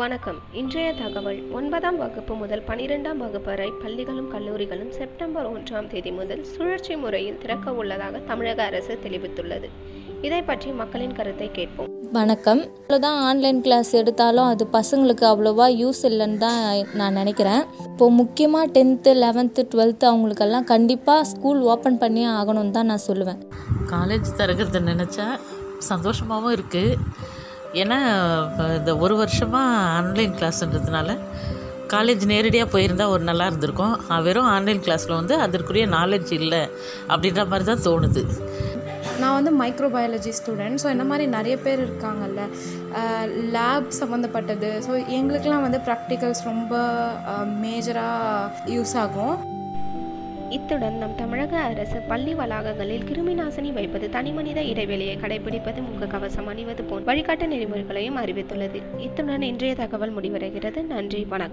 வணக்கம். இன்றைய தகவல். ஒன்பதாம் வகுப்பு முதல் பனிரெண்டாம் வகுப்பு வரை பள்ளிகளும் கல்லூரிகளும் செப்டம்பர் ஒன்றாம் தேதி முதல் சுழற்சி முறையில் திறக்க உள்ளதாக தமிழக அரசு தெரிவித்துள்ளது. இதை பற்றி மக்களின் கருத்தை கேட்போம். வணக்கம். அவ்வளோதான் ஆன்லைன் கிளாஸ் எடுத்தாலும் அது பசங்களுக்கு அவ்வளோவா யூஸ் இல்லைன்னு தான் நான் நினைக்கிறேன். இப்போது முக்கியமாக டென்த்து லெவன்த்து டுவெல்த்து அவங்களுக்கெல்லாம் கண்டிப்பாக ஸ்கூல் ஓப்பன் பண்ணியே ஆகணும்னு தான் நான் சொல்லுவேன். காலேஜ் திறக்கிறத நினச்சா சந்தோஷமாகவும் இருக்குது ஏன்னா இந்த ஒரு வருஷமாக ஆன்லைன் கிளாஸ்ன்றதுனால காலேஜ் நேரடியாக போயிருந்தால் ஒரு நல்லா இருந்திருக்கும். வெறும் ஆன்லைன் கிளாஸில் வந்து அதற்குரிய நாலேஜ் இல்லை அப்படின்ற மாதிரி தான் தோணுது. நான் வந்து மைக்ரோபயாலஜி ஸ்டூடெண்ட் ஸோ இந்த மாதிரி நிறைய பேர் இருக்காங்கல்ல லேப் சம்மந்தப்பட்டது ஸோ எங்களுக்கெலாம் வந்து ப்ராக்டிக்கல்ஸ் ரொம்ப மேஜராக யூஸ் ஆகும். இத்துடன் நம் தமிழக அரசு பள்ளி வளாகங்களில் கிருமி நாசினி வைப்பது தனிமனித இடைவெளியை கடைபிடிப்பது முகக்கவசம் அணிவது போன்ற வழிகாட்டு நெறிமுறைகளையும் அறிவித்துள்ளது. இத்துடன் இன்றைய தகவல் முடிவடைகிறது. நன்றி. வணக்கம்.